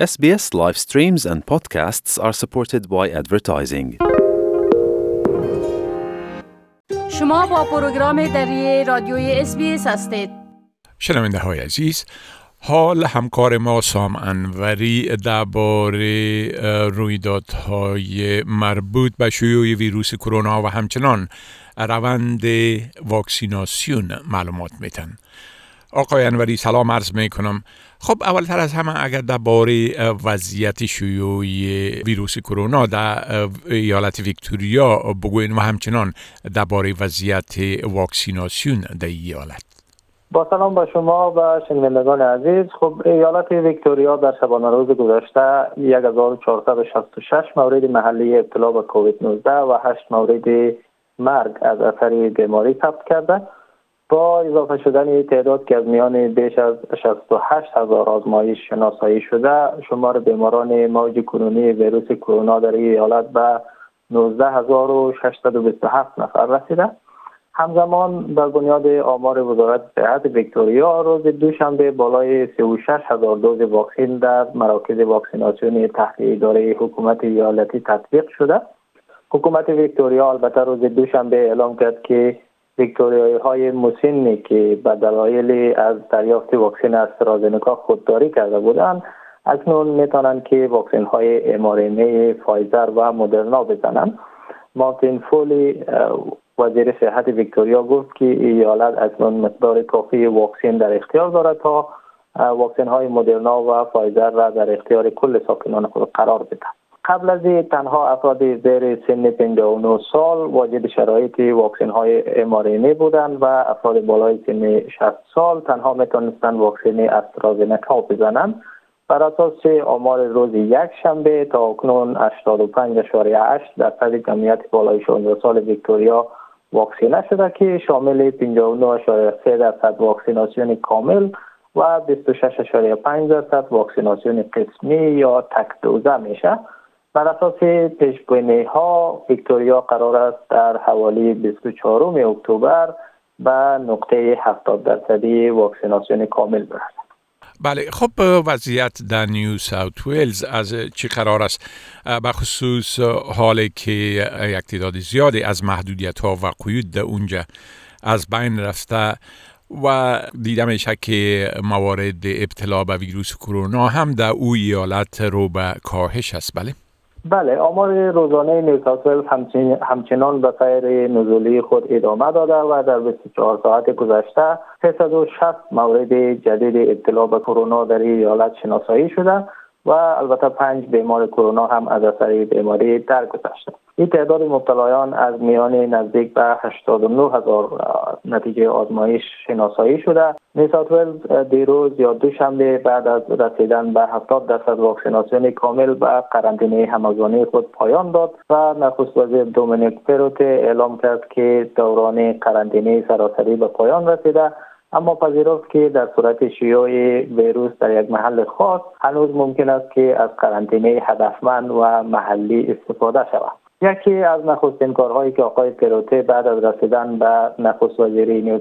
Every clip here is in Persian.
SBS live streams and podcasts are supported by advertising. شما با پروگرام دری رادیوی SBS هستید. شنونده های عزیز حال همکار ما سام انوری درباره رویدادهای مربوط به شیوع ویروس کرونا و همچنان روند واکسیناسیون معلومات میتن آقای انوری سلام عرض می کنم خب اولتر از همه اگر درباره وضعیت شیوع ویروس کرونا در ایالت ویکتوریا بگوین و همچنان درباره وضعیت واکسیناسیون در ایالت. با سلام با شما و شنوندگان عزیز. خب ایالت ویکتوریا در شبانه روز گذشته 1466 مورد محلی ابتلا به کووید 19 و 8 مورد مرگ از اثر بیماری ثبت کرده. با اضافه شدن تعداد که از میان بیش از 68 هزار آزمایش شناسایی شده شمار بیماران موج کنونی ویروس کرونا در ایالت به 19627 نفر رسیده. همزمان در بنیاد آمار وزارت صحت ویکتوریا روز دوشنبه بالای 36 هزار دوز واکسن در مراکز واکسیناسیون تحت اداره حکومت ایالتی تطبیق شده. حکومت ویکتوریا البته روز دوشنبه اعلام کرد که ویکتوریایی های مسنی که به دلایل از دریافت واکسن آسترازنکا خودداری کرده بودند اکنون می‌تونند که واکسن های mRNA فایزر و مدرنا بزنند مارتین فولی وزیر صحت ویکتوریا گفت که ایالت اکنون مقدار کافی واکسن در اختیار دارد تا واکسن های مدرنا و فایزر را در اختیار کل ساکنان خود قرار بدهد. قبل از تنها افراد زیر سن 59 سال واجد شرایط واکسن های امارینه بودند و افراد بالای سن 60 سال تنها می‌تونستند واکسن استرازنکا بزنند. بر اساس آمار روز یک شنبه تا اکنون 85.8 درصد جمعیت بالای 16 سال ویکتوریا واکسینه شده که شامل 59.3 درصد واکسیناسیون کامل و 26.5 درصد واکسیناسیون قسمی یا تک دوزه میشه. بر اساس پیشبینی ها ویکتوریا قرار است در حوالی 24 اکتبر به نقطه 70 درصدی واکسیناسیون کامل برسد بله خب وضعیت در نیو ساوت ویلز از چی قرار است؟ بخصوص حالی که یک تعداد زیادی از محدودیت ها و قیود در اونجا از بین رفته و دیده میشه که موارد ابتلا به ویروس کرونا هم در او ایالت رو به کاهش است. بله. بله آمار روزانه نیوکاسل همچنان به سیر نزولی خود ادامه داده و در 24 ساعت گذشته 360 مورد جدید ابتلا به کرونا در ایالت شناسایی شده و البته پنج بیمار کرونا هم از اثر بیماری درگذشته. این تعداد مبتلایان از میان نزدیک به 89 هزار نتیجه آزمایش شناسایی شده. نیسات ولز دیروز یا دوشنبه بعد از رسیدن به 70 درصد واکسیناسیون کامل به قرنطینه همزانی خود پایان داد و نخست وزیر دومینیک پروت اعلام کرد که دوران قرنطینه سراسری به پایان رسیده اما پذیرفت که در صورت شیوع ویروس در یک محل خاص هنوز ممکن است که از قرنطینه هدفمند و محلی استفاده شود. یکی از نخستین کارهایی که آقای پروته بعد از رسیدن به نخست وزیری نیو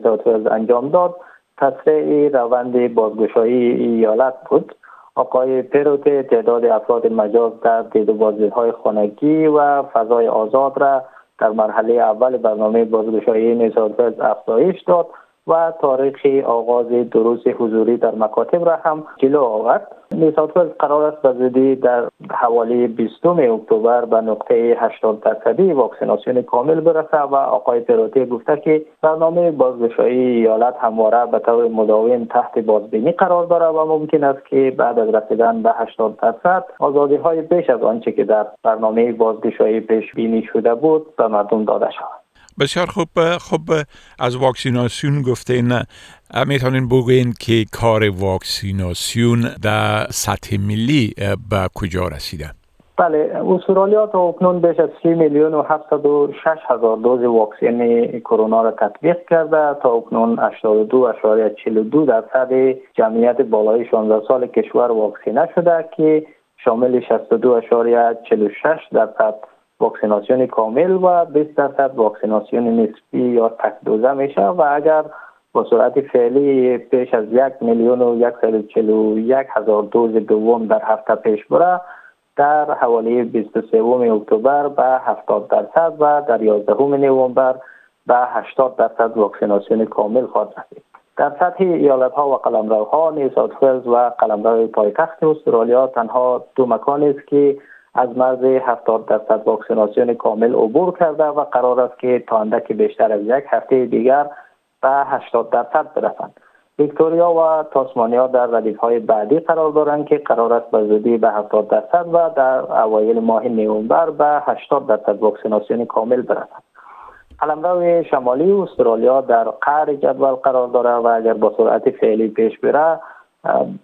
انجام داد تسریع روند بازگشایی ایالت بود. آقای پروته تعداد افراد مجاز در دید های خانگی و فضای آزاد را در مرحله اول برنامه بازگشایی نیو افزایش داد. و تاریخ آغاز دروس حضوری در مکاتب را هم جلو آورد. نیسات قرار است به زودی در حوالی 20 اکتبر به نقطه 80 درصدی واکسیناسیون کامل برسه و آقای پروتی گفته که برنامه بازگشایی ایالت همواره به طور مداوم تحت بازبینی قرار دارد و ممکن است که بعد از رسیدن به 80 درصد آزادی های بیش از آنچه که در برنامه بازگشایی پیش بینی شده بود به مردم داده شود. بسیار خوب خب از واکسیناسیون گفته نه می‌تونین بگوین که کار واکسیناسیون در سطح ملی به کجا رسیده؟ بله استرالیا تا اکنون بیش از 3 میلیون و 706 هزار دوز واکسن کرونا را تطبیق کرده تا اکنون 82.42 درصد جمعیت بالای 16 سال کشور واکسینه شده که شامل 62.46 درصد واکسیناسیون کامل و 20 درصد واکسیناسیون نسبی یا تک دوزه میشه و اگر با سرعت فعلی پیش از یک میلیون و یک هزار دوز دوم در هفته پیش بره در حوالی 23 اکتبر به 70 درصد و در 11 نوامبر به 80 درصد واکسیناسیون کامل خواهد رسید. در سطح ایالت ها و قلمرو ها نیسات و قلمرو پایتخت استرالیا تنها دو مکان است که از مرز 70 درصد واکسیناسیون کامل عبور کرده و قرار است که تا اندک بیشتر از یک هفته دیگر به 80 درصد برسند. ویکتوریا و تاسمانیا در ردیف های بعدی قرار دارند که قرار است به زودی به 70 درصد و در اوایل ماه نوامبر به 80 درصد واکسیناسیون کامل برسند. قلمرو شمالی استرالیا در قعر جدول قرار داره و اگر با سرعت فعلی پیش بره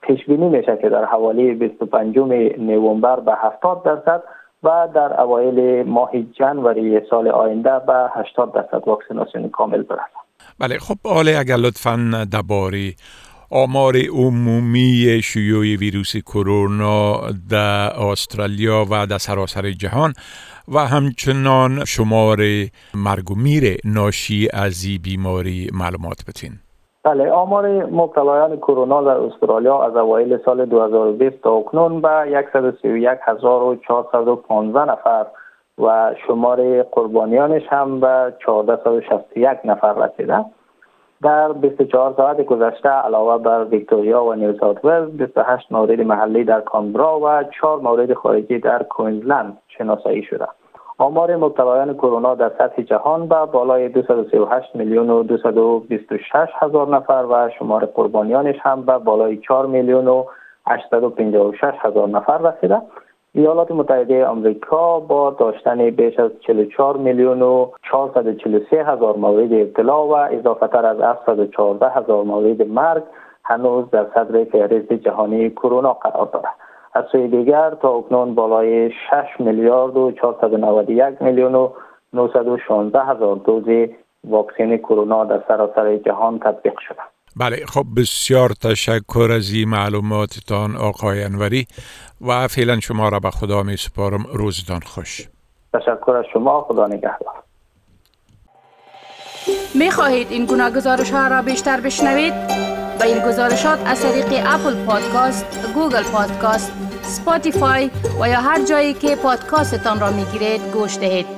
پیش بینی میشه که در حوالی 25 نوامبر به 70 درصد و در اوایل ماه جنوری سال آینده به 80 درصد واکسیناسیون کامل برسد. بله خب آله اگر لطفا درباره آمار عمومی شیوع ویروس کرونا در استرالیا و در سراسر جهان و همچنان شمار مرگ و میر ناشی از این بیماری معلومات بتین. بله آمار مبتلایان کرونا در استرالیا از اوایل سال 2020 تا اکنون به 131415 نفر و شمار قربانیانش هم به 1461 نفر رسیده. در 24 ساعت گذشته علاوه بر ویکتوریا و نیو ساوت ولز 28 مورد محلی در کانبرا و 4 مورد خارجی در کوینزلند شناسایی شده. آمار مبتلایان کرونا در سطح جهان به بالای 238 میلیون و 226 هزار نفر و شمار قربانیانش هم به بالای 4 میلیون و 856 هزار نفر رسیده. ایالات متحده آمریکا با داشتن بیش از 44 میلیون و 443 هزار مورد ابتلا و اضافه تر از 714 هزار مورد مرگ هنوز در صدر فهرست جهانی کرونا قرار دارد. از سوی دیگر تا اکنون بالای 6 میلیارد و 491 میلیون و 916 هزار دوز واکسن کرونا در سراسر جهان تطبیق شده. بله خب بسیار تشکر از این معلوماتتان آقای انوری و فعلا شما را به خدا می سپارم. روزتان خوش. تشکر از شما. خدا نگهدار. می خواهید این گونه گزارش ها را بیشتر بشنوید؟ با این گزارشات از طریق Apple Podcast، Google Podcast، Spotify و یا هر جایی که پادکاستتان را می گیرید گوش دهید.